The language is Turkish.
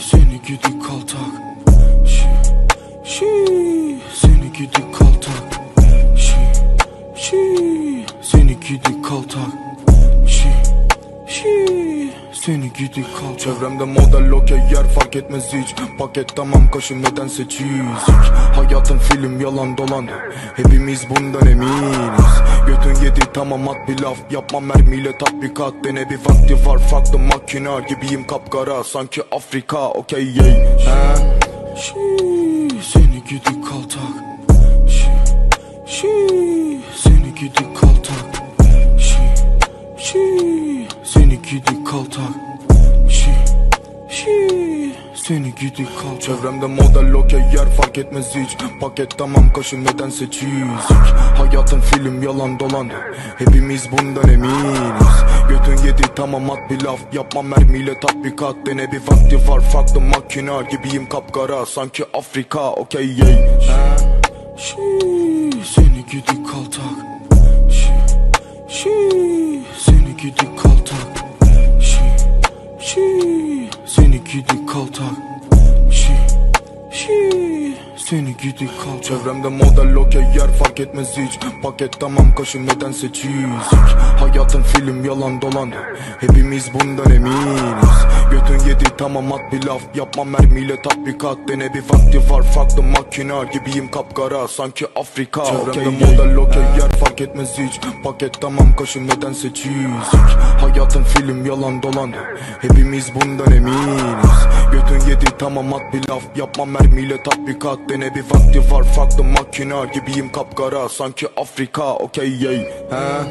Seni gidi kaltak. Seni gidi kaltak. Seni gidi kaltak. Seni gidi kaltak. Çevremde model okey yer fark etmez hiç. Paket tamam kaşın nedense çizik. Hayatın film yalan dolan. Hepimiz bundan eminiz. Tamam at bir laf Yapma mermiyle tatbikat. Dene bir vakti var farklı makina Gibiyim kapkara. Sanki Afrika Okey yey? Şi, seni gidi kaltak. Şi, şi, seni gidi kaltak. Şi, şi, seni gidi kaltak. Şi, seni gidi kaltak Çevremde model okey yer fark etmez hiç. Paket tamam kaşın nedense çizik Hayatın film yalan dolan. Hepimiz bundan eminiz. Götün yedi tamam at bir laf. Yapma mermiyle tatbikat. Dene bir vakti var. Farklı makina Gibiyim kapkara. Sanki Afrika Okey yey seni gidi kaltak Şi, şi, seni gidi kaltak kaltak. Şi, şi, seni gidi kaltak. Çevremde model okey yer fark etmez hiç. Paket tamam kaşın nedense çizik. Hayatın film yalan dolan. Hepimiz bundan eminiz. Götün yedi tamam at bir laf. Yapma mermiyle tatbikat. Dene bir vakti var. Farklı makina Gibiyim kapkara. Sanki Afrika. Çevremde model okey yer fark etmez hiç. Paket tamam kaşın nedense çizik. Hayatın film yalan dolan. Hepimiz bundan eminiz Götün yedi tamam at bir laf. Yapma mermiyle tatbikat. Dene bir vakti var farklı makina Gibiyim kapkara. Sanki Afrika Okey yey ha?